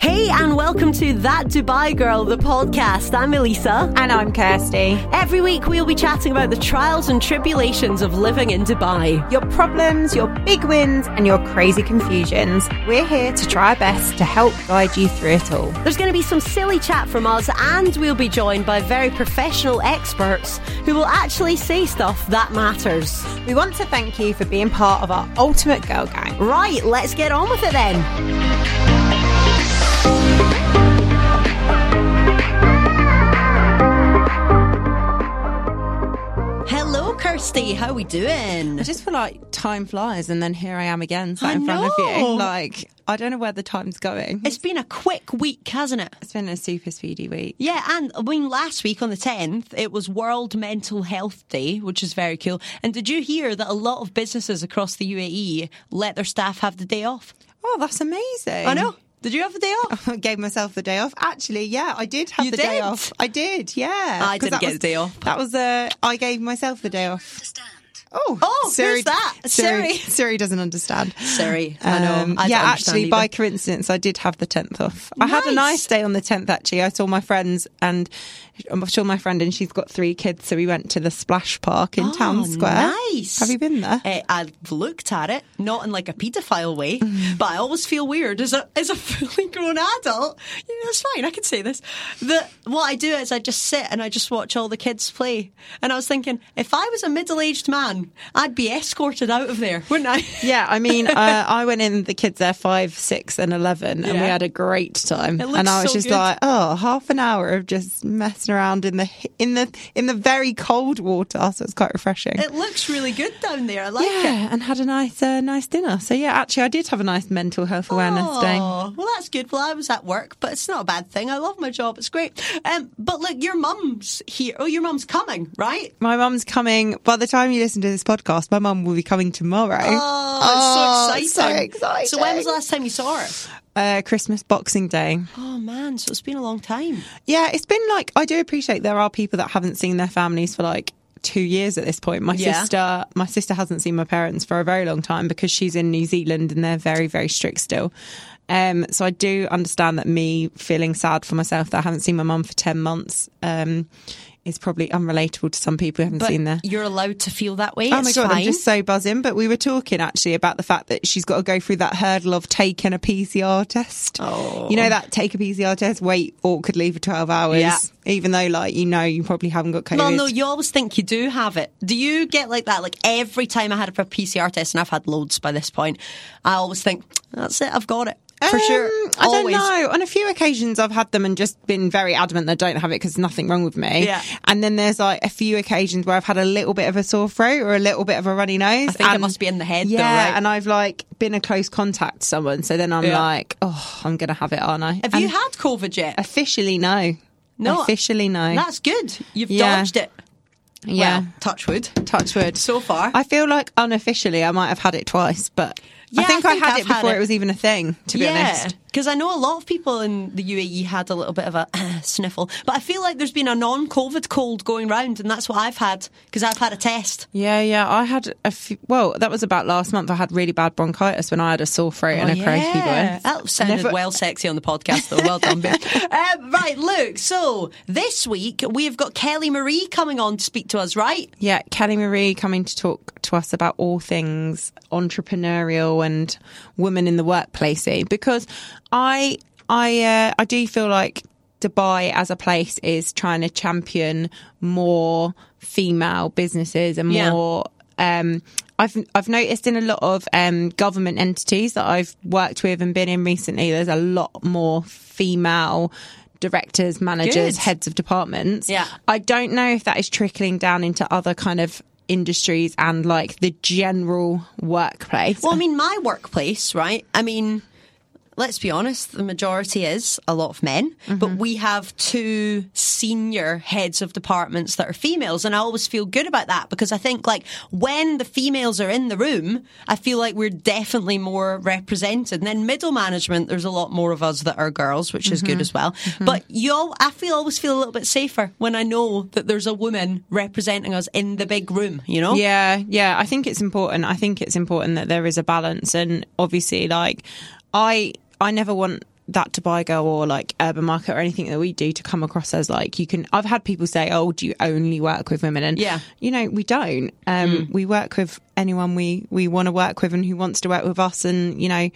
Hey, and welcome to That Dubai Girl, the podcast. I'm Elisa. And I'm Kirsty. Every week, we'll be chatting about the trials and tribulations of living in Dubai. Your problems, your big wins, and your crazy confusions. We're here to try our best to help guide you through it all. There's going to be some silly chat from us, and we'll be joined by very professional experts who will actually say stuff that matters. We want to thank you for being part of our ultimate girl gang. Right, let's get on with it then. Kirsty. How we doing? I just feel like time flies, and then here I am again, sat I in front of you. Like I don't know where the time's going. It's been a quick week, hasn't it? It's been a super speedy week. Yeah, and I mean, last week on the 10th, it was World Mental Health Day, which is very cool. And did you hear that a lot of businesses across the UAE let their staff have the day off? Oh, that's amazing. I know. Did you have the day off? I gave myself the day off. Actually, yeah, I did have You the day off. I did, yeah. I didn't get was- the day off. That was uh, I gave myself the day off. Oh, Oh, who's that? Siri. Siri. Doesn't understand. Sorry, I know. Um, I yeah, actually, by coincidence, I did have the tenth off. I had a Nice. nice day on the tenth. Actually, I saw my friends, and I saw my friend, and she's got three kids, so we went to the splash park in Oh, Town Square. nice. Have you been there? Uh, I've looked at it, not in like a paedophile way, Mm. but I always feel weird as a as a fully grown adult. You know, it's fine. I can say this. The what I do is I just sit and I just watch all the kids play. And I was thinking, if I was a middle aged man, I'd be escorted out of there, wouldn't I? Yeah, I mean, uh, I went in. The kids there five, six, and eleven, and we had a great time. It and I was so just good. like, oh, half an hour of just messing around in the in the in the very cold water. So it's quite refreshing. It looks really good down there. I like it. yeah, and had a nice uh, nice dinner. So yeah, actually, I did have a nice mental health awareness day. Oh, well, that's good. Well, I was at work, but it's not a bad thing. I love my job. It's great. Um, but look, your mum's here. Oh, your mum's coming, right? My mum's coming. By the time you listen to this podcast, my mum will be coming tomorrow. Oh, it's so so exciting. exciting. So when was the last time you saw her? Uh, Christmas Boxing Day. Oh man, so it's been a long time. Yeah, it's been like I do appreciate there are people that haven't seen their families for like two years at this point. My Yeah. sister, my sister hasn't seen my parents for a very long time because she's in New Zealand and they're very very strict still. Um, so I do understand that me feeling sad for myself that I haven't seen my mum for ten months um, is probably unrelatable to some people who haven't But seen their. you're allowed to feel that way. Oh my god, fine. I'm just so buzzing. But we were talking actually about the fact that she's got to go through that hurdle of taking a PCR test. Oh. You know that take a PCR test, wait awkwardly for 12 hours, Yeah. even though like you know you probably haven't got COVID. Well, no, you always think you do have it. Do you get like that? Like every time I had a PCR test, and I've had loads by this point, I always think that's it. I've got it for sure. Um, I don't know. On a few occasions, I've had them and just been very adamant that I don't have it because nothing wrong with me. Yeah. And then there's like a few occasions where I've had a little bit of a sore throat or a little bit of a runny nose. I think it must be in the head, though, Yeah, right? and I've like been a close contact to someone, so then I'm Yeah. like, oh, I'm gonna have it, aren't I? Have And you had COVID yet? officially no? No. officially no. That's good. You've Yeah. dodged it. yeah. Well, touch wood. Touch wood. So far. I feel like unofficially I might have had it twice, but Yeah, I think I I, had I've it before it. it. was even a thing. To be honest, Because I know a lot of people in the UAE had a little bit of a sniffle, but I feel like there's been a non-COVID cold going round, and that's what I've had because I've had a test. yeah, yeah. I had a few, well, that was about last month. I had really bad bronchitis when I had a sore throat and a croaky voice. That sounded Never- well sexy on the podcast, though. Well done, babe. um, right, look. So this week we've got Kelly Marie coming on to speak to us. Right? Yeah, Kelly Marie coming to talk to us about all things entrepreneurial and women in the workplace because I I uh, I do feel like Dubai as a place is trying to champion more female businesses and Yeah. more um I've I've noticed in a lot of um, government entities that I've worked with and been in recently, there's a lot more female directors, managers, Good. heads of departments. Yeah. I don't know if that is trickling down into other kind of industries and like the general workplace. Well, I mean, my workplace, right? I mean, let's be honest, the majority is a lot of men, but mm-hmm. we have two senior heads of departments that are females. And I always feel good about that because I think, like, when the females are in the room, I feel like we're definitely more represented. And then middle management, there's a lot more of us that are girls, which is good mm-hmm. as well. Mm-hmm. But you all, I feel always feel a little bit safer when I know that there's a woman representing us in the big room, you know? Yeah, yeah. I think it's important. I think it's important that there is a balance, and obviously, like I, I never want that Dubai Girl or like Urban Market or anything that we do to come across as like you can. I've had people say, "Oh, do you only work with women?" And Yeah. you know, we don't. Um, We work with anyone we we want to work with and who wants to work with us. And you know,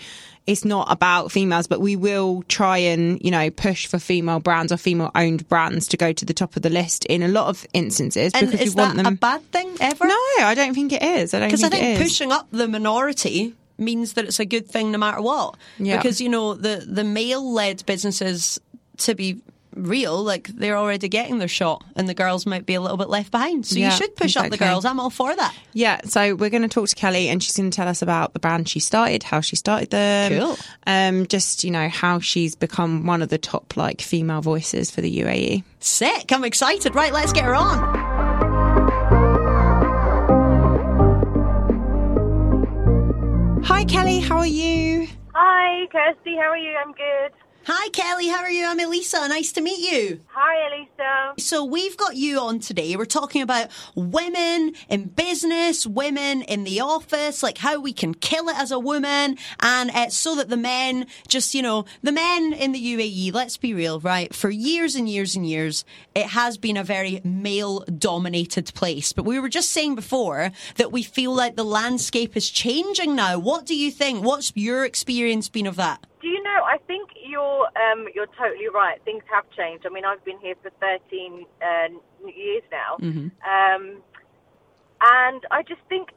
it's not about females, but we will try and you know push for female brands or female owned brands to go to the top of the list in a lot of instances And because is we want that them. a bad thing ever? no, I don't think it is. I don't Because I think pushing up the minority means that it's a good thing no matter what. Yeah. Because, you know, the, the male led businesses, to be real, like they're already getting their shot and the girls might be a little bit left behind. So Yeah, you should push up the girls. I'm all for that. Yeah, so we're going to talk to Kelly, and she's going to tell us about the brand she started, how she started them, Cool. um, just you know how she's become one of the top like female voices for the. UAE. Sick. I'm excited. Right, let's get her on. Hi, Kelly. How are you? Hi, Kirsty. How are you? I'm good. Hi, Kelly. How are you? I'm Elisa. Nice to meet you. Hi, Elisa. So we've got you on today. We're talking about women in business, women in the office, like how we can kill it as a woman, and uh, so that the men just, you know, the men in the UAE. Let's be real, right? For years and years and years, it has been a very male-dominated place. But we were just saying before that we feel like the landscape is changing now. What do you think? What's your experience been of that? Do you know? I think you're um, you're totally right. Things have changed. I mean, I've been here for 13 uh, years now, um, and I just think,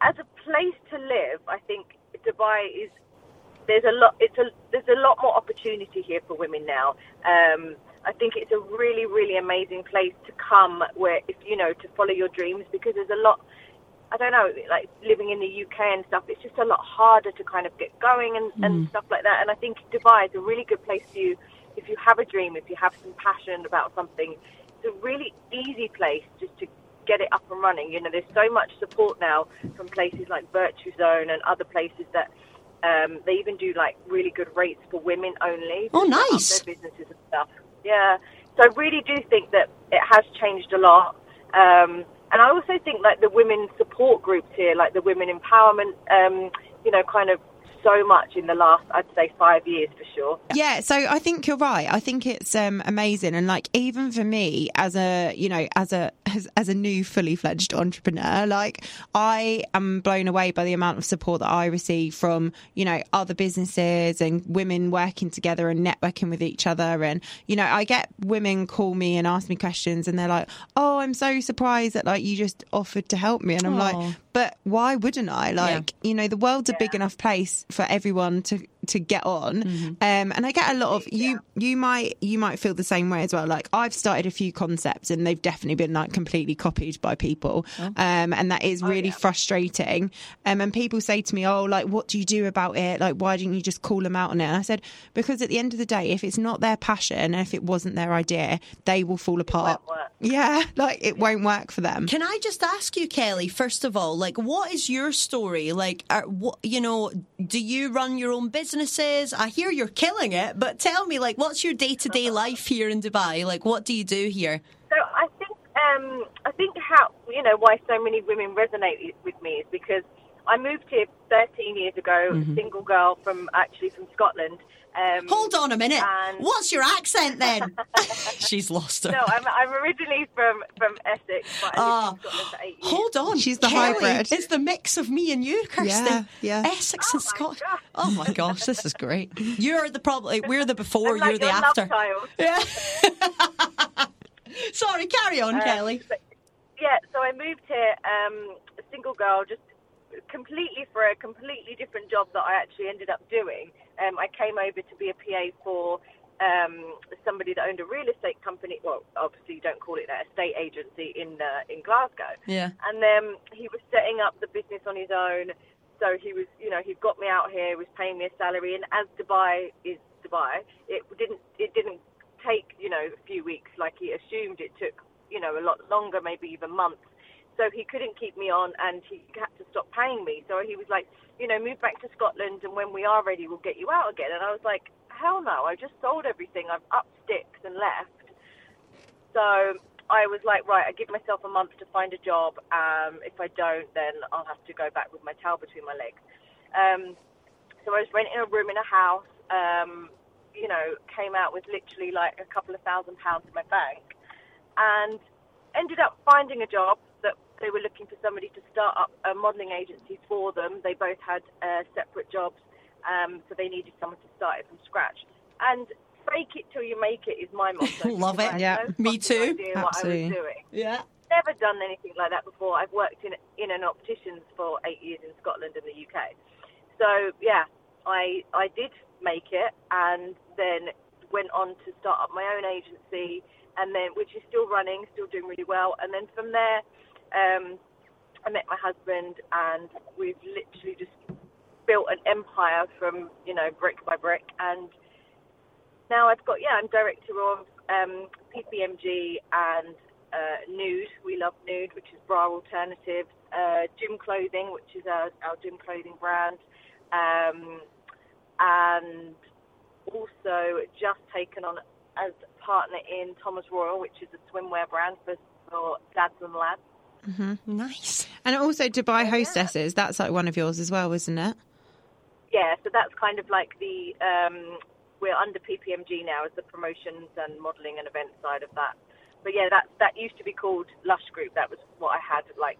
as a place to live, I think Dubai is there's a lot. It's a there's a lot more opportunity here for women now. Um, I think it's a really really amazing place to come where if you know to follow your dreams because there's a lot. I don't know, like living in the UK and stuff, it's just a lot harder to kind of get going and, and stuff like that. And I think Dubai is a really good place for you if you have a dream, if you have some passion about something. It's a really easy place just to get it up and running. You know, there's so much support now from places like Virtuzone and other places that um, they even do like really good rates for women only. Oh, nice. Their businesses and stuff. Yeah. So I really do think that it has changed a lot. Um, and I also think like the women support groups here, like the women empowerment, um, you know, kind of so much in the last, I'd say, five years for sure. Yeah, so I think you're right. I think it's um, amazing, and like even for me as a you know as a as, as a new fully fledged entrepreneur, like I am blown away by the amount of support that I receive from you know other businesses and women working together and networking with each other, and you know I get women call me and ask me questions, and they're like, "Oh, I'm so surprised that like you just offered to help me," and I'm Aw. like, "But why wouldn't I? Like you know the world's a big enough place for everyone to to get on." Um, and I get a lot of you. You might you might feel the same way as well. Like I've started a few concepts, and they've definitely been like completely copied by people, um, and that is really frustrating. Um, and people say to me, "Oh, like what do you do about it? Like why didn't you just call them out on it?" And I said, "Because at the end of the day, if it's not their passion, and if it wasn't their idea, they will fall apart. Yeah, like it won't work for them." Can I just ask you, Kelly, first of all, like, what is your story? Like, are, what, you know, do you run your own businesses? I hear you're killing it, but tell me, like, what's your day to day life here in Dubai? Like, what do you do here? So I think um, I think how you know why so many women resonate with me is because I moved here 13 years ago, Mm-hmm. single girl from actually from Scotland. Um, Hold on a minute. And- What's your accent then? She's lost her. No, I'm, I'm originally from from Essex, but I lived in Scotland for eight years. Hold on. She's the Kelly, hybrid. It's the mix of me and you, Kirsty. Yeah, yeah. Essex and Oh my Scotland. Oh my gosh, this is great. You're the probably we're the before, like you're the after. child. Yeah. Sorry, carry on, Um, Kelly. so- yeah, so I moved here, um, a single girl, just completely for a completely different job that I actually ended up doing. Um, I came over to be a PA for um, somebody that owned a real estate company. Well, obviously you don't call it that, estate agency in uh, in Glasgow. Yeah. And then he was setting up the business on his own. So he was, you know, he got me out here, was paying me a salary, and as Dubai is Dubai, it didn't, it didn't take, you know, a few weeks like he assumed. It took, you know, a lot longer, maybe even months. So he couldn't keep me on, and he had to stop paying me. So he was like, you know, move back to Scotland, and when we are ready, we'll get you out again. And I was like, hell no! I just sold everything. I've up sticks and left. So I was like, right, I give myself a month to find a job. Um, if I don't, then I'll have to go back with my tail between my legs. Um, so I was renting a room in a house. Um, you know, came out with literally like a couple of thousand pounds in my bank, and ended up finding a job they were looking for somebody to start up a modelling agency for them. They both had uh, separate jobs, um, so they needed someone to start it from scratch. And fake it till you make it is my motto. Love it. Yeah. no Me too. idea what I Absolutely. Yeah. never done anything like that before. I've worked in in an opticians for eight years in Scotland and the UK. So yeah, I I did make it, and then went on to start up my own agency, and then which is still running, still doing really well. And then from there, um, I met my husband, and we've literally just built an empire from you know brick by brick, and now I've got yeah, I'm director of um, PPMG and uh, Nude. We love Nude, which is bra alternatives. Uh, Gym Clothing, which is our, our gym clothing brand, um, and also just taken on as partner in Thomas Royal, which is a swimwear brand for, for dads and lads. Nice. And also Dubai Hostesses, that's like one of yours as well, isn't it? Yeah, so that's kind of like the um, we're under PPMG now as the promotions and modelling and event side of that. But yeah, that that used to be called Lush Group. That was what I had like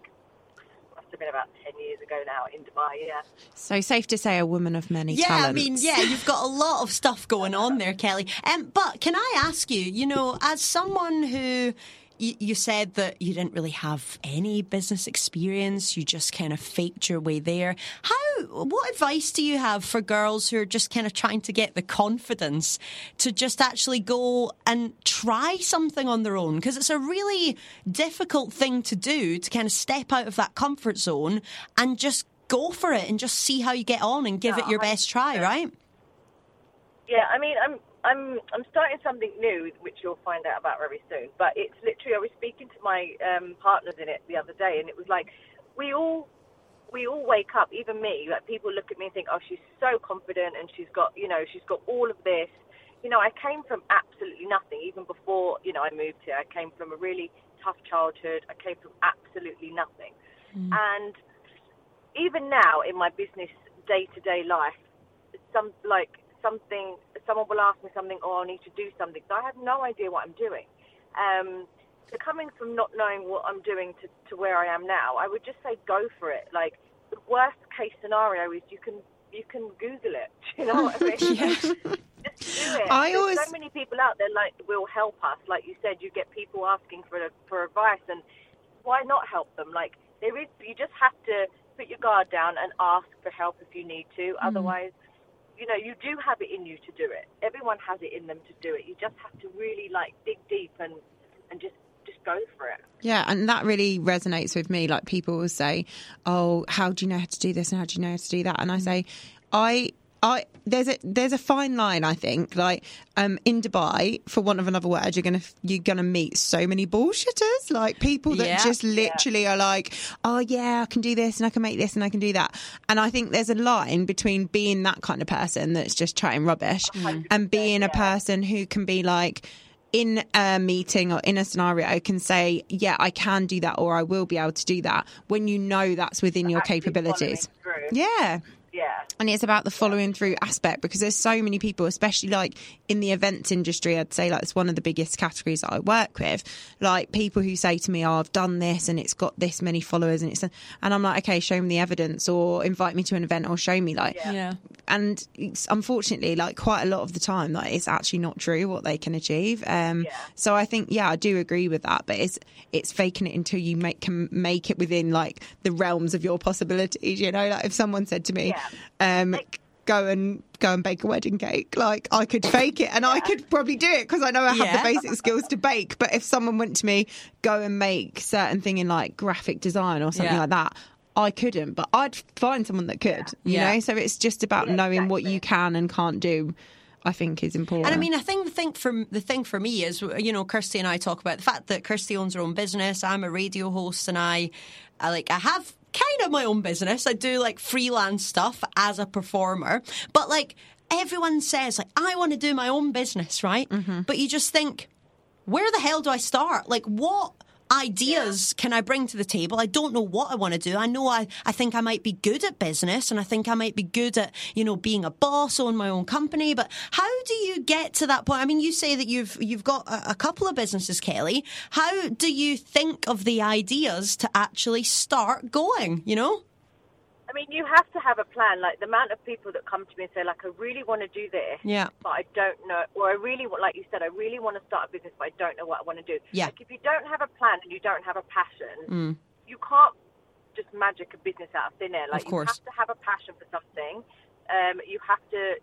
must have been about ten years ago now in Dubai. Yeah. So safe to say a woman of many Yeah, talents. I mean, yeah, you've got a lot of stuff going on there, Kelly. Um, but can I ask you, you know, as someone who you, you said that you didn't really have any business experience, you just kind of faked your way there. How? What advice do you have for girls who are just kind of trying to get the confidence to just actually go and try something on their own? Because it's a really difficult thing to do to kind of step out of that comfort zone and just go for it and just see how you get on and give it Yeah, your best try, 100%. right? Yeah, I mean, I'm I'm I'm starting something new, which you'll find out about very soon. But it's literally, I was speaking to my um, partners in it the other day, and it was like we all we all wake up, even me. Like people look at me and think, oh, she's so confident, and she's got you know she's got all of this. You know, I came from absolutely nothing. Even before you know I moved here, I came from a really tough childhood. I came from absolutely nothing, and even now in my business day to day life, some like something someone will ask me something or I need to do something. So I have no idea what I'm doing. Um, so coming from not knowing what I'm doing to, to where I am now, I would just say go for it. Like the worst case scenario is you can you can Google it. You know what I mean? Just do it. I There's always- so many people out there like will help us. Like you said, you get people asking for for advice, and why not help them? Like there is, you just have to put your guard down and ask for help if you need to. Otherwise, you know, you do have it in you to do it. Everyone has it in them to do it. You just have to really like dig deep and and just just go for it. Yeah, and that really resonates with me. Like people will say, "Oh, how do you know how to do this and how do you know how to do that?" And I mm. say, "I." I, there's a there's a fine line I think like um in Dubai for want of another word you're gonna you're gonna meet so many bullshitters like people that Yeah. just literally are like oh yeah I can do this and I can make this and I can do that and I think there's a line between being that kind of person that's just chatting rubbish and being a person who can be like in a meeting or in a scenario can say, yeah, I can do that or I will be able to do that when you know that's within your capabilities. Yeah. Yeah. And it's about the following through aspect because there's so many people, especially like in the events industry, I'd say like it's one of the biggest categories that I work with. Like people who say to me, Oh, I've done this and it's got this many followers and it's, and I'm like, okay, show me the evidence or invite me to an event or show me like, Yeah. and it's unfortunately like quite a lot of the time that it's actually not true what they can achieve um Yeah. so i think yeah i do agree with that but it's it's faking it until you make can make it within like the realms of your possibilities you know like if someone said to me um Like- go and go and bake a wedding cake like i could fake it and i could probably do it because i know i have Yeah. the basic skills to bake but if someone went to me go and make certain thing in like graphic design or something Yeah. like that I couldn't, but I'd find someone that could, you Yeah. know? So it's just about Yeah, knowing what you can and can't do, I think is important. And I mean, I think the thing for the thing for me is, you know, Kirsty and I talk about the fact that Kirsty owns her own business. I'm a radio host, and I, I like, I have kind of my own business. I do like freelance stuff as a performer, but like everyone says, like, I want to do my own business, right? Mm-hmm. But you just think, where the hell do I start? Like, what ideas can I bring to the table? I don't know what I want to do. I know I, I think I might be good at business and I think I might be good at, you know, being a boss, own my own company. But how do you get to that point? I mean, you say that you've, you've got a, a couple of businesses, Kelly. How do you think of the ideas to actually start going, you know? I mean, you have to have a plan. Like the amount of people that come to me and say, like, I really want to do this, Yeah. but I don't know, or I really want, like you said, I really want to start a business, but I don't know what I want to do. Yeah. Like if you don't have a plan and you don't have a passion, Mm. you can't just magic a business out of thin air. Like Of course. you have to have a passion for something. Um, you have to,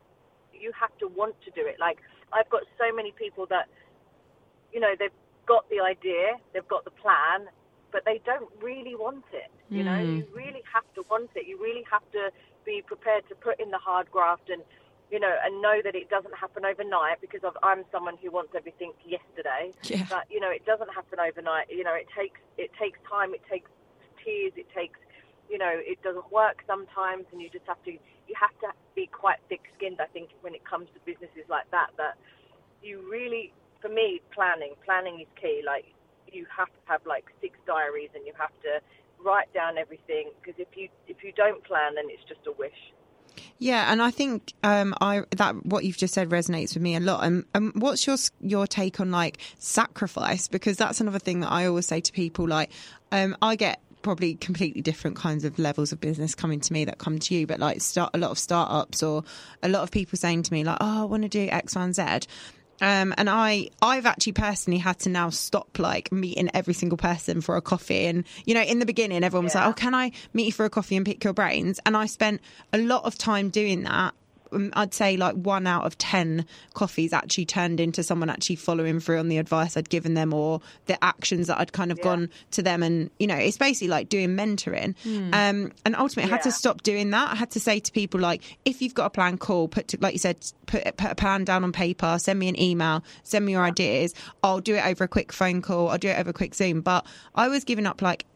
you have to want to do it. Like I've got so many people that, you know, they've got the idea, they've got the plan, but they don't really want it. You know, Mm. you really have to want it. You really have to be prepared to put in the hard graft and, you know, and know that it doesn't happen overnight because of, I'm someone who wants everything yesterday. Yeah. But you know, it doesn't happen overnight. You know, it takes it takes time. It takes tears. It takes, you know, it doesn't work sometimes, and you just have to you have to be quite thick-skinned. I think when it comes to businesses like that, that you really, for me, planning planning is key. Like you have to have like six diaries, and you have to write down everything because if you if you don't plan, then it's just a wish. Yeah, and I think um, I that what you've just said resonates with me a lot. And um, what's your your take on like sacrifice? Because that's another thing that I always say to people. Like, um, I get probably completely different kinds of levels of business coming to me that come to you, but like start a lot of startups or a lot of people saying to me like, "Oh, I want to do X, Y, and Z." Um, and I, I've actually personally had to now stop like meeting every single person for a coffee. And, you know, in the beginning, everyone was Yeah. like, oh, can I meet you for a coffee and pick your brains? And I spent a lot of time doing that. Um, I'd say like one out of 10 coffees actually turned into someone actually following through on the advice I'd given them or the actions that I'd kind of gone to them. And, you know, it's basically like doing mentoring. Um, and ultimately, I had to stop doing that. I had to say to people like, if you've got a plan, call, Put to, like you said, put put a plan down on paper. Send me an email. Send me your ideas. I'll do it over a quick phone call. I'll do it over a quick Zoom. But I was giving up like.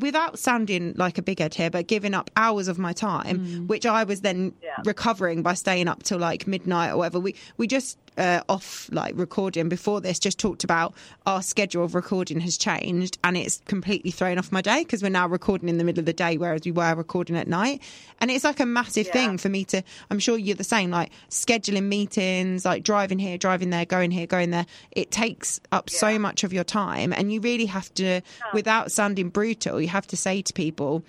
Without sounding like a big head here, but giving up hours of my time, mm. which I was then Yeah. recovering by staying up till like midnight or whatever. We we just uh, off like recording. Before this just talked about our schedule of recording has changed and it's completely thrown off my day because we're now recording in the middle of the day whereas we were recording at night. And it's like a massive Yeah. thing for me to i'm sure you're the same like scheduling meetings like driving here driving there going here going there. It takes up so much of your time and you really have to without sounding brutal you have to say to people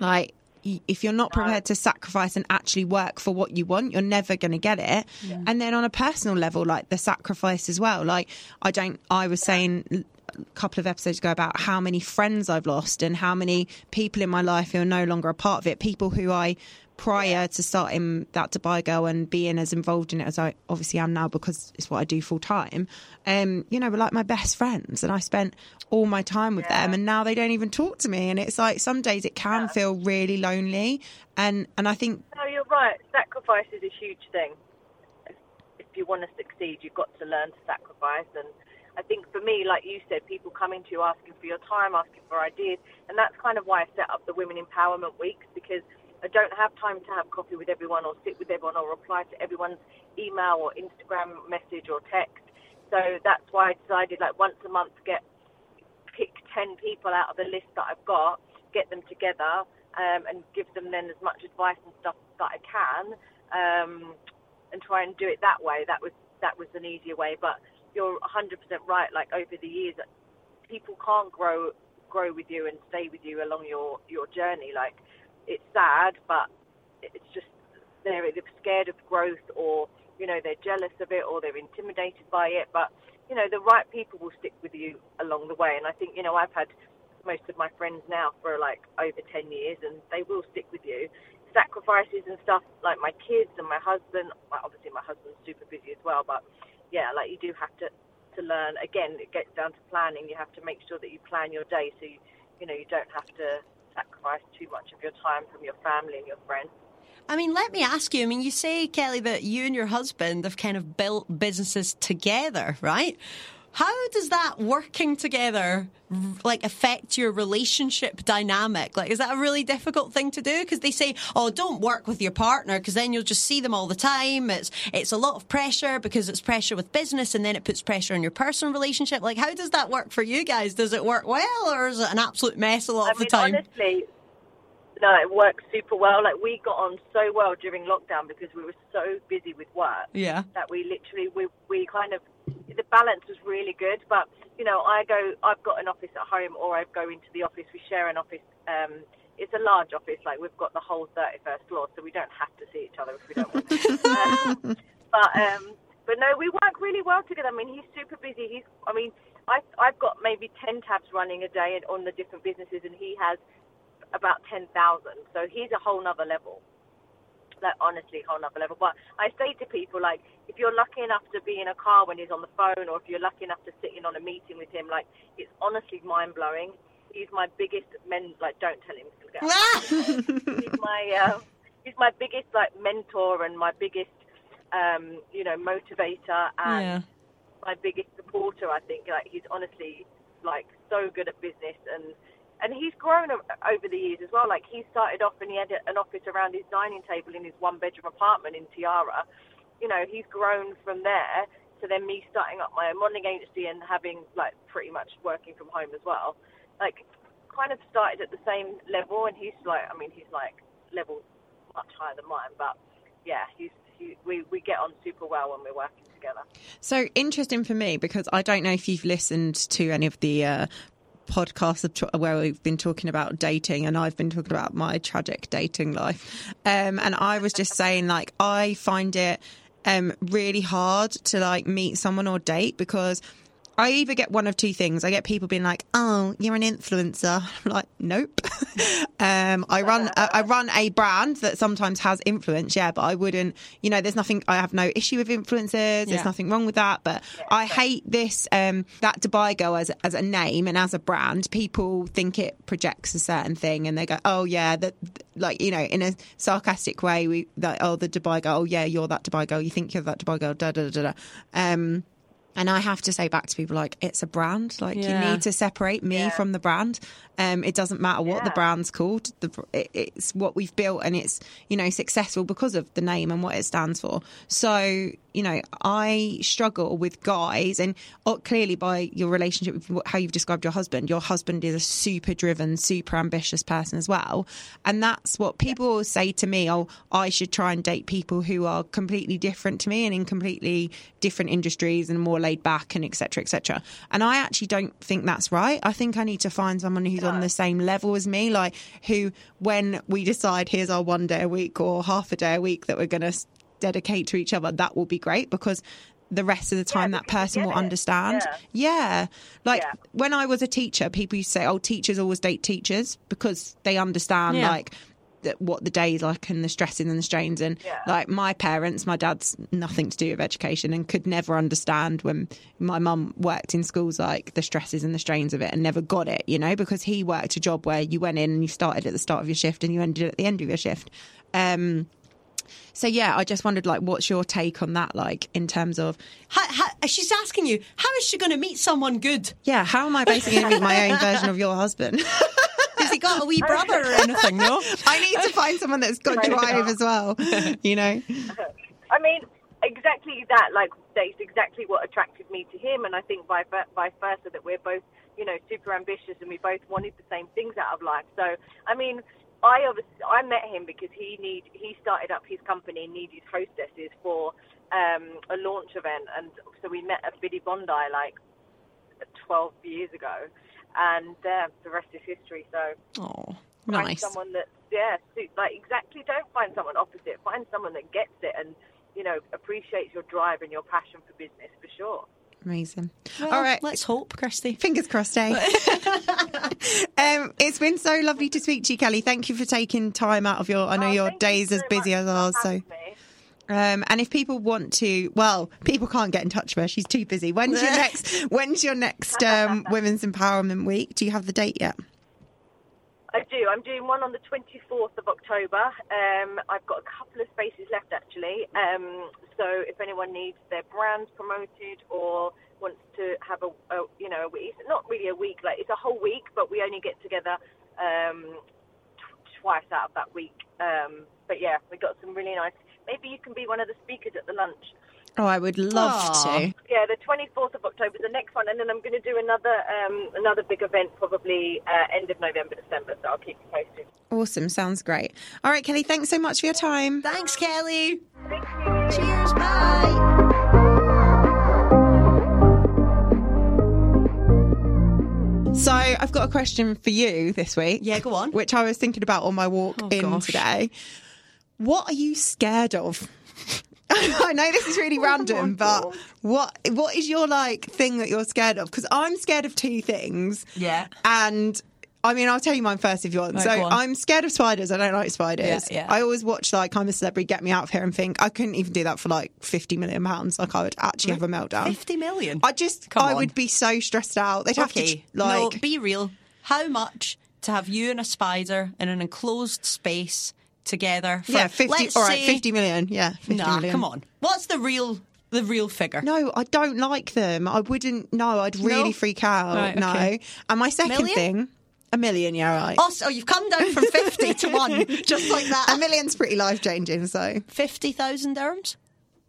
like if you're not prepared to sacrifice and actually work for what you want you're never going to get it. And then on a personal level like the sacrifice as well. Like i don't i was saying a couple of episodes ago about how many friends i've lost and how many people in my life who are no longer a part of it. People who i prior to starting that Dubai girl and being as involved in it as I obviously am now because it's what I do full time. Um, you know, were like my best friends and I spent all my time with Yeah. them and now they don't even talk to me and it's like some days it can feel really lonely and and I think No, you're right. Sacrifice is a huge thing. If, if you want to succeed, you've got to learn to sacrifice. And I think for me, like you said, people coming to you asking for your time, asking for ideas, and that's kind of why I set up the Women Empowerment Weeks because I don't have time to have coffee with everyone or sit with everyone or reply to everyone's email or Instagram message or text. So that's why I decided, like once a month, get pick 10 people out of the list that I've got, get them together, um, and give them then as much advice and stuff that I can, um, and try and do it that way. That was that was an easier way. But you're 100% right. Like over the years, people can't grow grow with you and stay with you along your your journey. Like it's sad, but it's just they're either scared of growth or you know they're jealous of it or they're intimidated by it. But you know the right people will stick with you along the way. And I think you know I've had most of my friends now for like over 10 years and they will stick with you. Sacrifices and stuff like my kids and my husband. Well, obviously my husband's super busy as well, but yeah, like you do have to to learn. Again, it gets down to planning. You have to make sure that you plan your day so you you know you don't have to sacrifice too much of your time from your family and your friends. I mean, let me ask you. I mean, you say, Kelly, that you and your husband have kind of built businesses together, right? How does that working together like affect your relationship dynamic? Like, is that a really difficult thing to do? Because they say, oh, don't work with your partner because then you'll just see them all the time. It's it's a lot of pressure because it's pressure with business, and then it puts pressure on your personal relationship. Like, how does that work for you guys? Does it work well, or is it an absolute mess a lot I of the time? honestly, no, it works super well. Like we got on so well during lockdown because we were so busy with work yeah. that we literally we we kind of the balance was really good. But you know, I go, I've got an office at home, or I go into the office. We share an office. Um, it's a large office. Like we've got the whole 31st floor, so we don't have to see each other if we don't want to. um, but um, but no, we work really well together. I mean, he's super busy. He's, I mean, I I've got maybe 10 tabs running a day on the different businesses, and he has about 10,000. So he's a whole nother level. Like honestly, whole nother level. But I say to people, like, if you're lucky enough to be in a car when he's on the phone, or if you're lucky enough to sit in on a meeting with him, like, it's honestly mind blowing. He's my biggest men. Like, don't tell him. He's my uh, he's my biggest like mentor and my biggest um, you know motivator and Yeah. my biggest supporter. I think like he's honestly like so good at business and and he's grown over the years as well. Like he started off and he had an office around his dining table in his one bedroom apartment in Tiara. You know, he's grown from there to then me starting up my own modelling agency and having like pretty much working from home as well. Like kind of started at the same level and he's like I mean he's like level much higher than mine, but yeah, he's we we get on super well when we're working together. So interesting for me because I don't know if you've listened to any of the uh, tr- where we've been talking about dating, and I've been talking about my tragic dating life. Um, and I was just saying, like, I find it um, really hard to like meet someone or date because. I either get one of two things. I get people being like, "Oh, you're an influencer." I'm like, "Nope." um, I run I I run a brand that sometimes has influence, yeah, but I wouldn't. You know, there's nothing. I have no issue with influencers. There's Yeah. nothing wrong with that. But I hate this um, that Dubai Girl as as a name and as a brand. People think it projects a certain thing, and they go, "Oh yeah, that." Like you know, in a sarcastic way, we like, oh the Dubai girl. Oh yeah, you're that Dubai girl. You think you're that Dubai girl. Da da da da. da. Um, and I have to say back to people like it's a brand. Like Yeah. you need to separate me Yeah. from the brand. Um, it doesn't matter what the brand's called. The, it, it's what we've built, and it's you know successful because of the name and what it stands for. So you know, I struggle with guys, and oh, clearly by your relationship with how you've described your husband, your husband is a super driven, super ambitious person as well, and that's what people always say to me. Oh, I should try and date people who are completely different to me and in completely different industries and more laid back and etc. etc. And I actually don't think that's right. I think I need to find someone who's on the same level as me, like who, when we decide here's our one day a week or half a day a week that we're going to dedicate to each other, that will be great because the rest of the time that person will it. understand. Yeah. Yeah. Like Yeah. when I was a teacher, people used to say, oh, teachers always date teachers because they understand Yeah. like that what the day is like and the stresses and the strains and Yeah. like my parents my dad's nothing to do with education and could never understand when my mum worked in schools like the stresses and the strains of it and never got it you know because he worked a job where you went in and you started at the start of your shift and you ended at the end of your shift um so yeah i just wondered like what's your take on that like in terms of How, how, she's asking you, how is she going to meet someone good? yeah how am i basically going to meet my own version of your husband Has he got a wee brother or anything? No. i need to find someone that's got drive as well you know I mean, exactly that. Like, that's exactly what attracted me to him, and I think vice ver- vice versa that we're both, you know, super ambitious, and we both wanted the same things out of life. So, I mean, I obviously I met him because he need he started up his company and needed hostesses for um, a launch event, and so we met at Bidi Bondi like 12 years ago, and uh, the rest is history. So Oh, find nice. someone that yeah suit like exactly don't find someone opposite find someone that gets it and you know appreciates your drive and your passion for business for sure amazing Well, all right let's hope, Kirsty. Fingers crossed, eh? um, it's been so lovely to speak to you, Kelly. Thank you for taking time out of your. I know Oh, your thank you days as busy as ours. So, um, and if people want to, well, people can't get in touch with her. She's too busy. When's your next? When's your next um, Women's Empowerment Week? Do you have the date yet? I do. I'm doing one on the 24th of October. Um, I've got a couple of spaces left actually. Um, so if anyone needs their brand promoted or wants to have a, a you know, a week, it's not really a week, like it's a whole week, but we only get together um, t- twice out of that week. Um, but yeah, we got some really nice. Maybe you can be one of the speakers at the lunch. Oh, I would love Aw. to. Yeah, the 24th of October is the next one, and then I'm going to do another um, another big event probably uh, end of November, December. So I'll keep you posted. Awesome. Sounds great. All right, Kelly, thanks so much for your time. Thanks, Kelly. Thank you. Cheers. Bye. So I've got a question for you this week. Yeah, go on. Which I was thinking about on my walk Oh, in gosh. today. What are you scared of? I know this is really random, but what what is your like thing that you're scared of? Because I'm scared of two things. Yeah. And I mean, I'll tell you mine first if you want. Right, so. I'm scared of spiders. I don't like spiders. Yeah, yeah. I always watch like I'm a celebrity, get me out of here, and think I couldn't even do that for like 50 million pounds. Like I would actually have a meltdown. 50 million. I just, Come I on. would be so stressed out. They'd have okay. to like. no, be real. How much to have you and a spider in an enclosed space together? For, yeah, 50, all right, say- 50 million. Yeah, 50 Nah, million. come on. What's the real the real figure? No, I don't like them. I wouldn't. No, I'd really No? freak out. Right, no. okay. And my second Million? thing, a million. Yeah, right. Oh, so you've come down from 50 to 1, just like that. A million's pretty life changing. So 50,000 dirhams?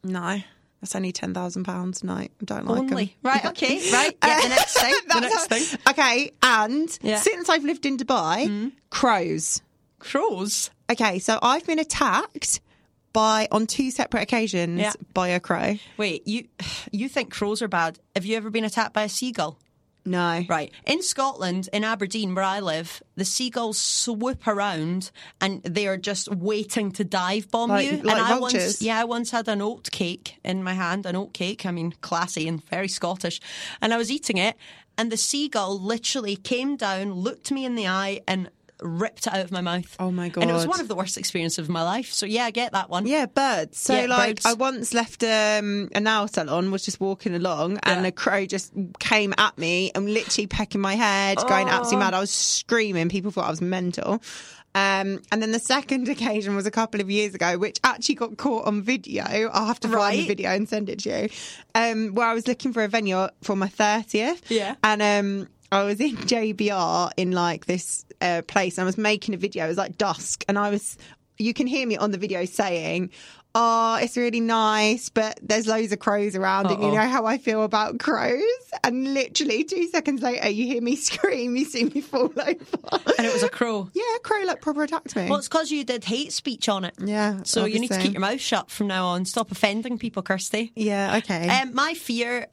no, that's only ten thousand pounds. a night. I don't like. Only. Right, okay, right. Yeah, the next thing. The next thing. Okay, and Yeah. Mm. since I've lived in Dubai, crows. Crows. Okay, so I've been attacked by on two separate occasions Yeah. by a crow. Wait, you you think crows are bad? Have you ever been attacked by a seagull? No, Right. In Scotland, in Aberdeen, where I live, the seagulls swoop around and they are just waiting to dive bomb Like- you. like and I vultures? once, yeah, I once had an oat cake in my hand, an oat cake. I mean, classy and very Scottish. And I was eating it, and the seagull literally came down, looked me in the eye, and ripped it out of my mouth. Oh my god! And it was one of the worst experiences of my life. So yeah, I get that one. Yeah, birds. So Yeah, like birds. I once left um, a nail salon, was just walking along, and a crow just came at me and literally pecking my head, going absolutely Oh. mad. I was screaming. People thought I was mental. Um, and then the second occasion was a couple of years ago, which actually got caught on video. I'll have to find the video and send it to you. Um, where I was looking for a venue for my thirtieth. Yeah. And um, I was in JBR in like this uh, place and I was making a video. It was like dusk and I was, you can hear me on the video saying, Oh, it's really nice, but there's loads of crows around, and you know how I feel about crows. And literally two seconds later, you hear me scream, you see me fall over. And it was a crow. yeah, a crow like proper attacked me. Well, it's because you did hate speech on it. Yeah, So you need to keep your mouth shut from now on. Stop offending people, Kirsty. yeah, okay. Um, my fear.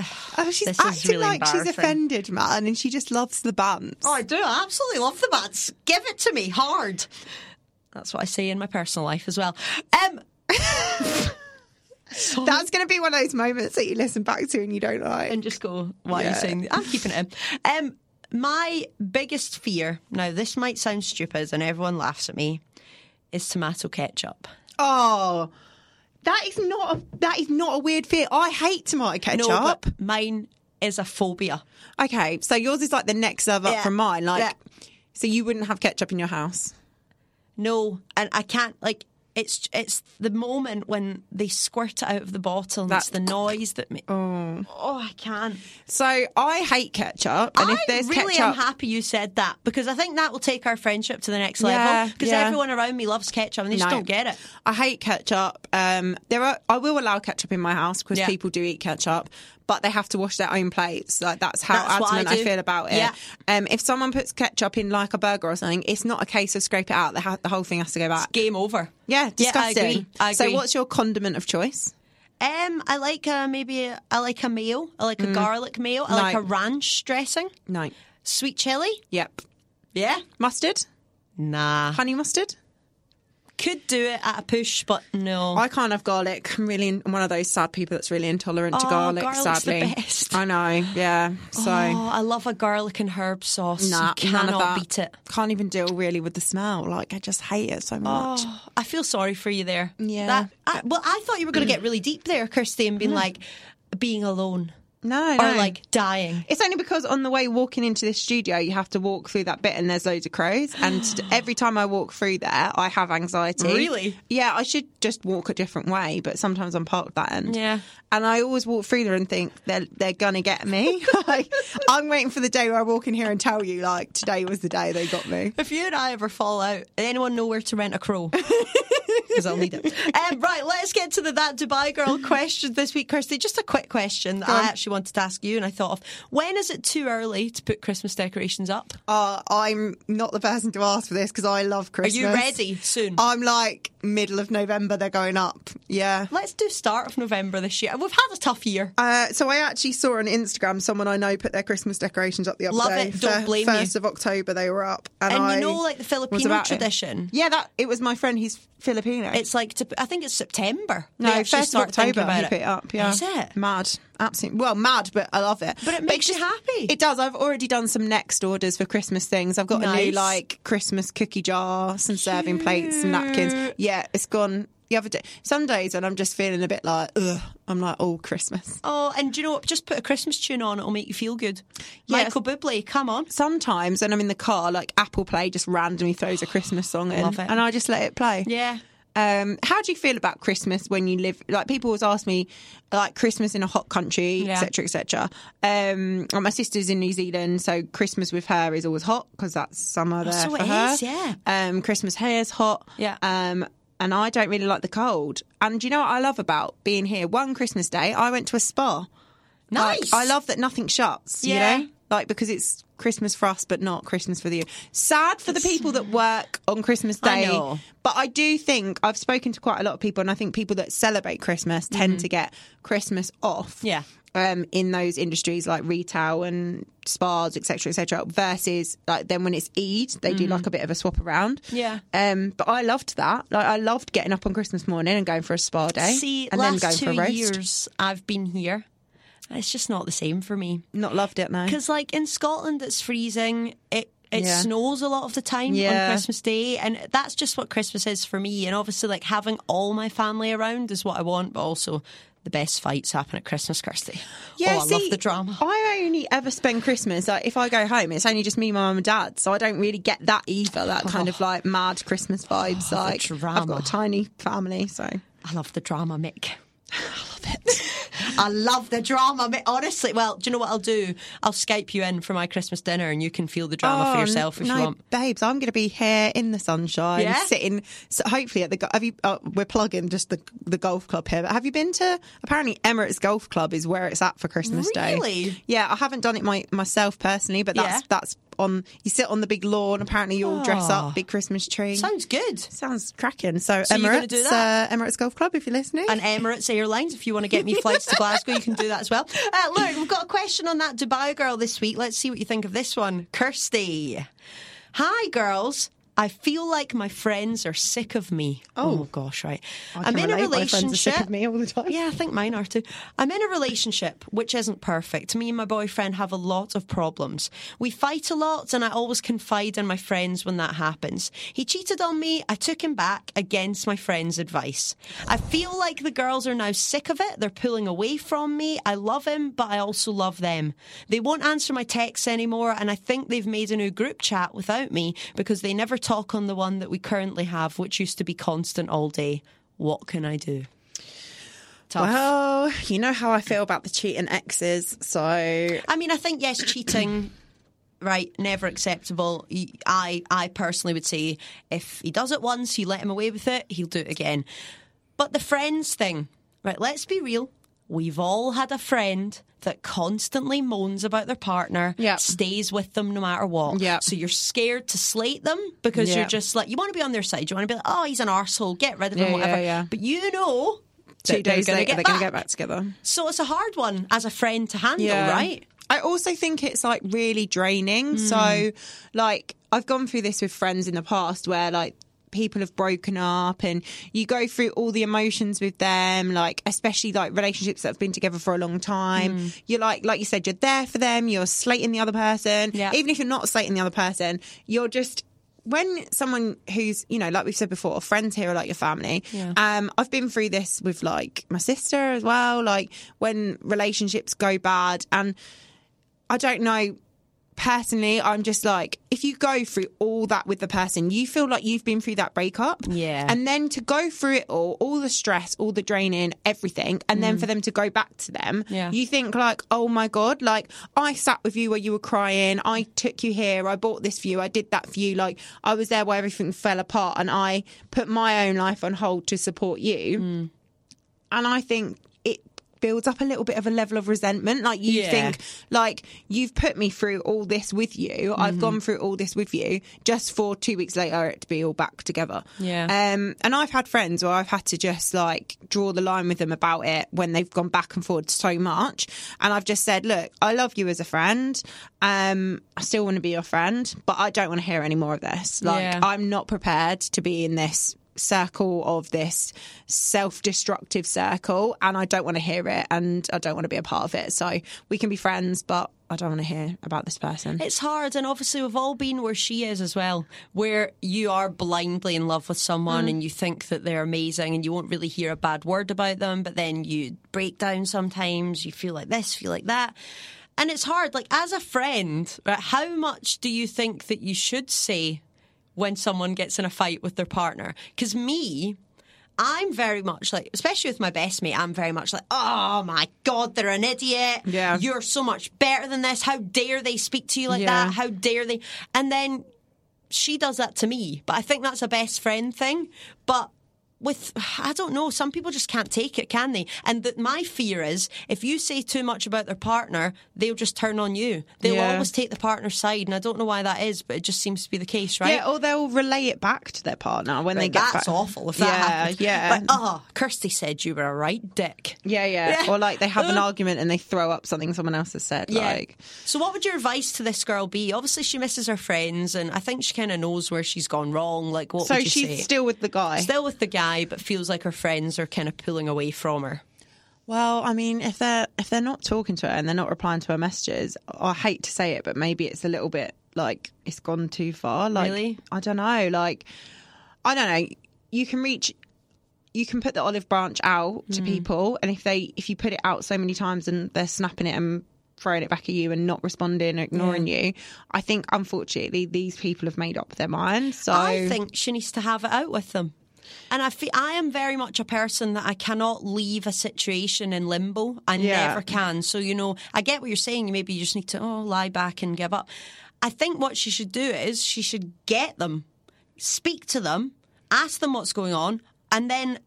Oh, she's this is acting really like she's offended, man, and she just loves the bants. Oh, I do. I absolutely love the bats. Give it to me hard. That's what I say in my personal life as well. Um, That's going to be one of those moments that you listen back to and you don't like. and just go, why are you saying? I'm keeping it in. Um, my biggest fear. Now, this might sound stupid, and everyone laughs at me. Is tomato ketchup. Oh, that is not a, that is not a weird fear. I hate tomato ketchup. No, but mine is a phobia. okay, so yours is like the next level up Yeah. from mine. Like, Yeah. so you wouldn't have ketchup in your house. No, and I can't like. It's it's the moment when they squirt it out of the bottle. And it's the noise that me. Oh, oh, I can't. So I hate ketchup, and if I there's really ketchup, am happy you said that because I think that will take our friendship to the next Yeah, level. Because yeah. everyone around me loves ketchup and they just No. don't get it. I hate ketchup. Um, there are I will allow ketchup in my house because Yeah. people do eat ketchup, but they have to wash their own plates. Like that's how That's what I adamant I, feel about it. Yeah. Um, if someone puts ketchup in like a burger or something, it's not a case of scrape it out. The, ha- the whole thing has to go back. Game over. Yeah, disgusting. I agree. I So, what's your condiment of choice? Um, I like uh, maybe a, I like a mayo. I like a garlic mayo. I like a ranch dressing. No. Sweet chili. Yep. Yeah. Mustard, Nah. honey mustard. Could do it at a push, but no. I can't have garlic. I'm really I'm one of those sad people that's really intolerant to Oh, garlic. garlic's the sadly, best. I know. Yeah. So. oh, I love a garlic and herb sauce. Nah, you cannot beat it. Can't even deal really with the smell. Like I just hate it so much. Oh, I feel sorry for you there. Yeah. That, I, well, I thought you were going to mm. get really deep there, Kirsty, and being mm-hmm. like, being alone. No, Or no. like dying? It's only because on the way walking into this studio, you have to walk through that bit and there's loads of crows. And every time I walk through there, I have anxiety. Really? Yeah, I should just walk a different way, but sometimes I'm parked that end. Yeah. And I always walk through there and think they're they're gonna get me. like I'm waiting for the day where I walk in here and tell you like today was the day they got me. If you and I ever fall out, anyone know where to rent a crow? Because I'll need it. Um, right, let's get to the That Dubai Girl question this week, Kirsty. Just a quick question that I actually wanted to ask you and I thought of. When is it too early to put Christmas decorations up? Uh, I'm not the person to ask for this because I love Christmas. Are you ready soon? I'm like middle of November. They're going up. Yeah. Let's do start of November this year. We've had a tough year. Uh, so I actually saw on Instagram someone I know put their Christmas decorations up the other Love day. it. Don't blame you. First of October they were up, and, And you know, like the Filipino about it. tradition. Yeah, that it was my friend. He's Filipino. It's like to, I think it's September. No, first of October. about it. put it up. Yeah, Is it? mad? Absolutely. Well, mad, but I love it. But it makes you happy. It does. I've already done some next orders for Christmas things. I've got a new like Christmas cookie jar, some serving plates, some napkins. Yeah, it's gone. The other day, some days when I'm just feeling a bit like, ugh, I'm like, oh, Christmas. Oh, and do you know what? Just put a Christmas tune on; it'll make you feel good. Yes. Michael Bublé, come on. sometimes when I'm in the car, like Apple Play just randomly throws a Christmas song in, Love it. and I just let it play. Yeah. Um, how do you feel about Christmas when you live? Like people always ask me, like Christmas in a hot country, Yeah. etc., etc. Um, my sister's in New Zealand, so Christmas with her is always hot because that's summer there so for it her. is, yeah. Um, Christmas here is hot. Yeah. Um, and I don't really like the cold. And do you know what I love about being here? One Christmas day, I went to a spa. Like, Nice. I love that nothing shuts. Yeah. You know, like because it's Christmas for us, but not Christmas for you. Sad for the people that work on Christmas I Day. know. But I do think I've spoken to quite a lot of people, and I think people that celebrate Christmas tend to get Christmas off. Mm-hmm. Yeah. Um, in those industries like retail and spas, etc., etc., versus like then when it's Eid, they do like a bit of a swap around. Mm-hmm. Yeah. Um, but I loved that. Like I loved getting up on Christmas morning and going for a spa day, See, and then last going two for a roast. years I've been here. It's just not the same for me. Not loved it, now. Because, like in Scotland, it's freezing. It it Yeah. snows a lot of the time Yeah. on Christmas Day, and that's just what Christmas is for me. And obviously, like having all my family around is what I want, but also the best fights happen at Christmas, Kirsty. Yeah, oh, I see, love the drama. I only ever spend Christmas like if I go home, it's only just me, my mum, and dad. So I don't really get that either. That kind of oh. like mad Christmas vibes. Oh, like I've drama. got a tiny family, so I love the drama, Mick. I love it. I love the drama, Honestly, well, do you know what I'll do? I'll Skype you in for my Christmas dinner, and you can feel the drama for Oh, yourself if no, you want. babes. I'm going to be here in the sunshine, Yeah? sitting. So hopefully at the. Have you? Oh, we're plugging just the the golf club here. But have you been to? Apparently, Emirates Golf Club is where it's at for Christmas Day. Really? Yeah, I haven't done it my, myself personally, but that's Yeah. that's on. You sit on the big lawn. Apparently, you all dress Oh. up, big Christmas tree. Sounds good. Sounds cracking. So, So Emirates? Uh, Emirates Golf Club, if you're listening. and Emirates Airlines. If you want to get me flights to Glasgow, you can do that as well. Uh, look, we've got a question on that Dubai girl this week. Let's see what you think of this one. Kirsty. Hi, girls. I feel like my friends are sick of me. Oh, oh gosh, right. Oh, I I'm can in a relate, my are relationship. of me all the time. Yeah, I think mine are too. I'm in a relationship which isn't perfect. Me and my boyfriend have a lot of problems. We fight a lot, and I always confide in my friends when that happens. He cheated on me. I took him back against my friend's advice. I feel like the girls are now sick of it. They're pulling away from me. I love him, but I also love them. They won't answer my texts anymore, and I think they've made a new group chat without me because they never talk on the one that we currently have, which used to be constant all day. What can I do? Tough. Well, you know how I feel about the cheating exes, so I mean, I think yes, cheating, right, never acceptable. I, I personally would say if he does it once, you let him away with it, he'll do it again. But the friends thing, right? Let's be real. We've all had a friend that constantly moans about their partner, Yeah. stays with them no matter what. Yeah. So you're scared to slate them because Yeah. you're just like, you want to be on their side. You want to be like, oh, he's an arsehole, get rid of him, yeah, whatever. yeah. But you know, two days later get they're going to get back together. So it's a hard one as a friend to handle, yeah. right? I also think it's like really draining. Hmm. So, like, I've gone through this with friends in the past where, like, people have broken up and you go through all the emotions with them like especially like relationships that have been together for a long time Hmm. you're like like you said you're there for them you're slating the other person Yeah. even if you're not slating the other person you're just when someone who's you know like we've said before friends here are like your family Yeah. um i've been through this with like my sister as well like when relationships go bad and i don't know personally i'm just like if you go through all that with the person you feel like you've been through that breakup Yeah. and then to go through it all all the stress all the draining everything and then for them to go back to them Mm. Yeah. you think like oh my god like i sat with you where you were crying i took you here i bought this for you i did that for you like i was there where everything fell apart and i put my own life on hold to support you Mm. and i think builds up a little bit of a level of resentment like you Yeah. think like you've put me through all this with you Mm-hmm. i've gone through all this with you just for two weeks later it to be all back together Yeah. um and i've had friends where i've had to just like draw the line with them about it when they've gone back and forward so much and i've just said look i love you as a friend um i still want to be your friend but i don't want to hear any more of this like Yeah. i'm not prepared to be in this circle of this self-destructive circle and I don't want to hear it and I don't want to be a part of it so we can be friends but I don't want to hear about this person It's hard, and obviously we've all been where she is as well, where you are blindly in love with someone mm. and you think that they're amazing, and you won't really hear a bad word about them, but then you break down sometimes. You feel like this, feel like that, and it's hard. Like as a friend, right, how much do you think that you should say when someone gets in a fight with their partner? Because me. I'm very much like, especially with my best mate, I'm very much like, oh my God, they're an idiot. Yeah. You're so much better than this. How dare they speak to you like Yeah. that? How dare they? And then she does that to me. But I think that's a best friend thing. But with, I don't know, some people just can't take it, can they? And that my fear is if you say too much about their partner, they'll just turn on you. They'll Yeah. always take the partner's side. And I don't know why that is, but it just seems to be the case, right? yeah or they'll relay it back to their partner when they Right, get that's back. awful if that yeah happens. yeah Like, oh, ah, Kirsty said you were a right dick. yeah yeah Yeah. or like they have an argument and they throw up something someone else has said like So, what would your advice to this girl be? Obviously, she misses her friends, and I think she kind of knows where she's gone wrong. Like, what so would you she's say? still with the guy Still with the guy, but feels like her friends are kind of pulling away from her. Well, I mean, if they're if they're not talking to her and they're not replying to her messages, I hate to say it, but maybe it's a little bit like it's gone too far. Like Really? I don't know. Like I don't know. You can reach. You can put the olive branch out Mm. to people, and if they if you put it out so many times and they're snapping it and throwing it back at you and not responding or ignoring you, I think unfortunately these people have made up their minds. So I think she needs to have it out with them. And I feel I am very much a person that I cannot leave a situation in limbo. I Yeah. never can. So you know, I get what you're saying. Maybe you just need to oh lie back and give up. I think what she should do is she should get them, speak to them, ask them what's going on, and then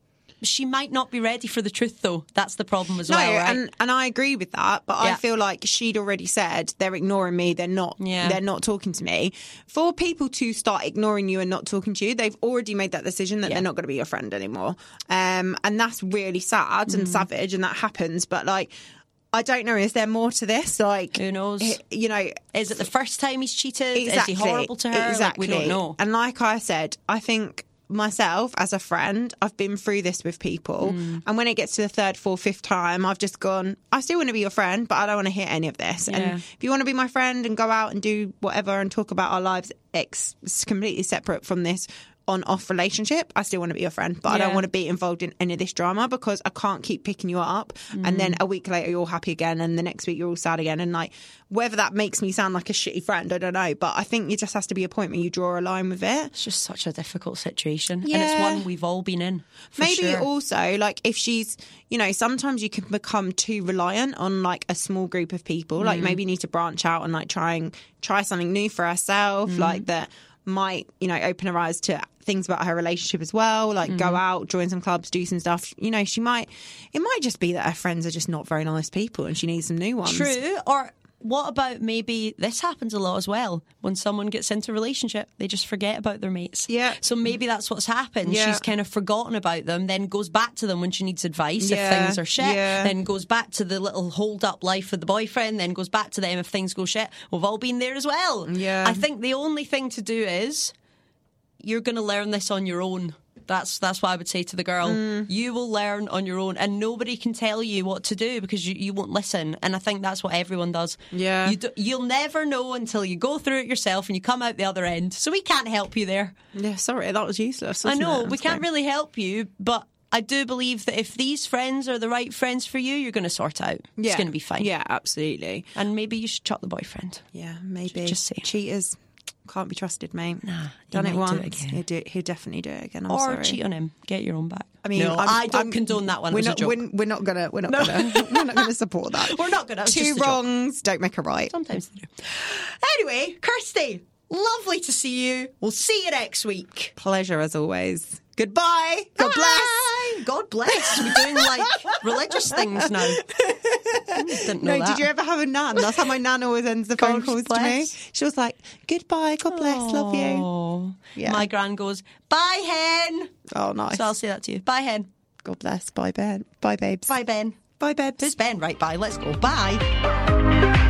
she might not be ready for the truth. Though that's the problem as No, well, right? and and I agree with that, but I feel like she'd already said they're ignoring me. They're not. Yeah. They're not talking to me. For people to start ignoring you and not talking to you, they've already made that decision that Yeah. they're not going to be your friend anymore. Um, and that's really sad Mm. and savage, and that happens. But like, I don't know. Is there more to this? Like, Who knows? eh, You know, Is it the first time he's cheated? exactly. Is he horrible to her? Like, Exactly. we don't know. And like I said, I think myself as a friend, I've been through this with people. Mm. And when it gets to the third, fourth, fifth time, I've just gone, I still want to be your friend, but I don't want to hear any of this. Yeah. And if you want to be my friend and go out and do whatever and talk about our lives, ex- it's completely separate from this on off relationship, I still want to be your friend, but I don't want to be involved in any of this drama because I can't keep picking you up and Mm. then a week later you're all happy again and the next week you're all sad again. And like whether that makes me sound like a shitty friend, I don't know. But I think it just has to be a point where you draw a line with it. It's just such a difficult situation, and it's one we've all been in. Maybe sure. also like if she's you know sometimes you can become too reliant on like a small group of people Mm. like maybe you need to branch out and like try and try something new for herself Mm. like that might you know open her eyes to things about her relationship as well like Mm. go out join some clubs do some stuff you know she might it might just be that her friends are just not very nice people and she needs some new ones True. Or what about maybe this happens a lot as well when someone gets into a relationship, they just forget about their mates. Yeah. So maybe that's what's happened. Yeah. She's kind of forgotten about them, then goes back to them when she needs advice Yeah. if things are shit, Yeah. then goes back to the little hold up life with the boyfriend, then goes back to them if things go shit. We've all been there as well. Yeah. I think the only thing to do is you're going to learn this on your own. That's that's what I would say to the girl. Mm. You will learn on your own, and nobody can tell you what to do because you, you won't listen. And I think that's what everyone does. Yeah. you do, you'll never know until you go through it yourself and you come out the other end. So we can't help you there. Yeah, sorry, that was useless. I know we can't really help you, but I do believe that if these friends are the right friends for you, you're going to sort out. Yeah. It's going to be fine. Yeah, absolutely. and maybe you should chuck the boyfriend. Yeah, maybe. Just say. Cheaters can't be trusted, mate. Nah, done it might do once. it he'll, do, he'll definitely do it again. I'm or sorry. cheat on him, get your own back. I mean, no, I'm- I don't I'm- condone that one. We're not. We're, we're not gonna. We're not gonna. we're not gonna support that. We're not gonna, Two just joke. wrongs don't make a right. Sometimes they do. Anyway, Kirsty, lovely to see you. We'll see you next week. Pleasure as always. Goodbye. God bless. God bless. We're doing like religious things now. Didn't know No, that. did you ever have a nan? That's how my nan always ends the phone God calls to me. She was like, "Goodbye, God bless, love you." Yeah. My gran goes, bye, hen. Oh, nice. So I'll say that to you. Bye, hen. God bless. Bye, Ben. Bye, babes. Bye, Ben. Bye, babes. Who's Ben? Right, bye. Let's go. Bye.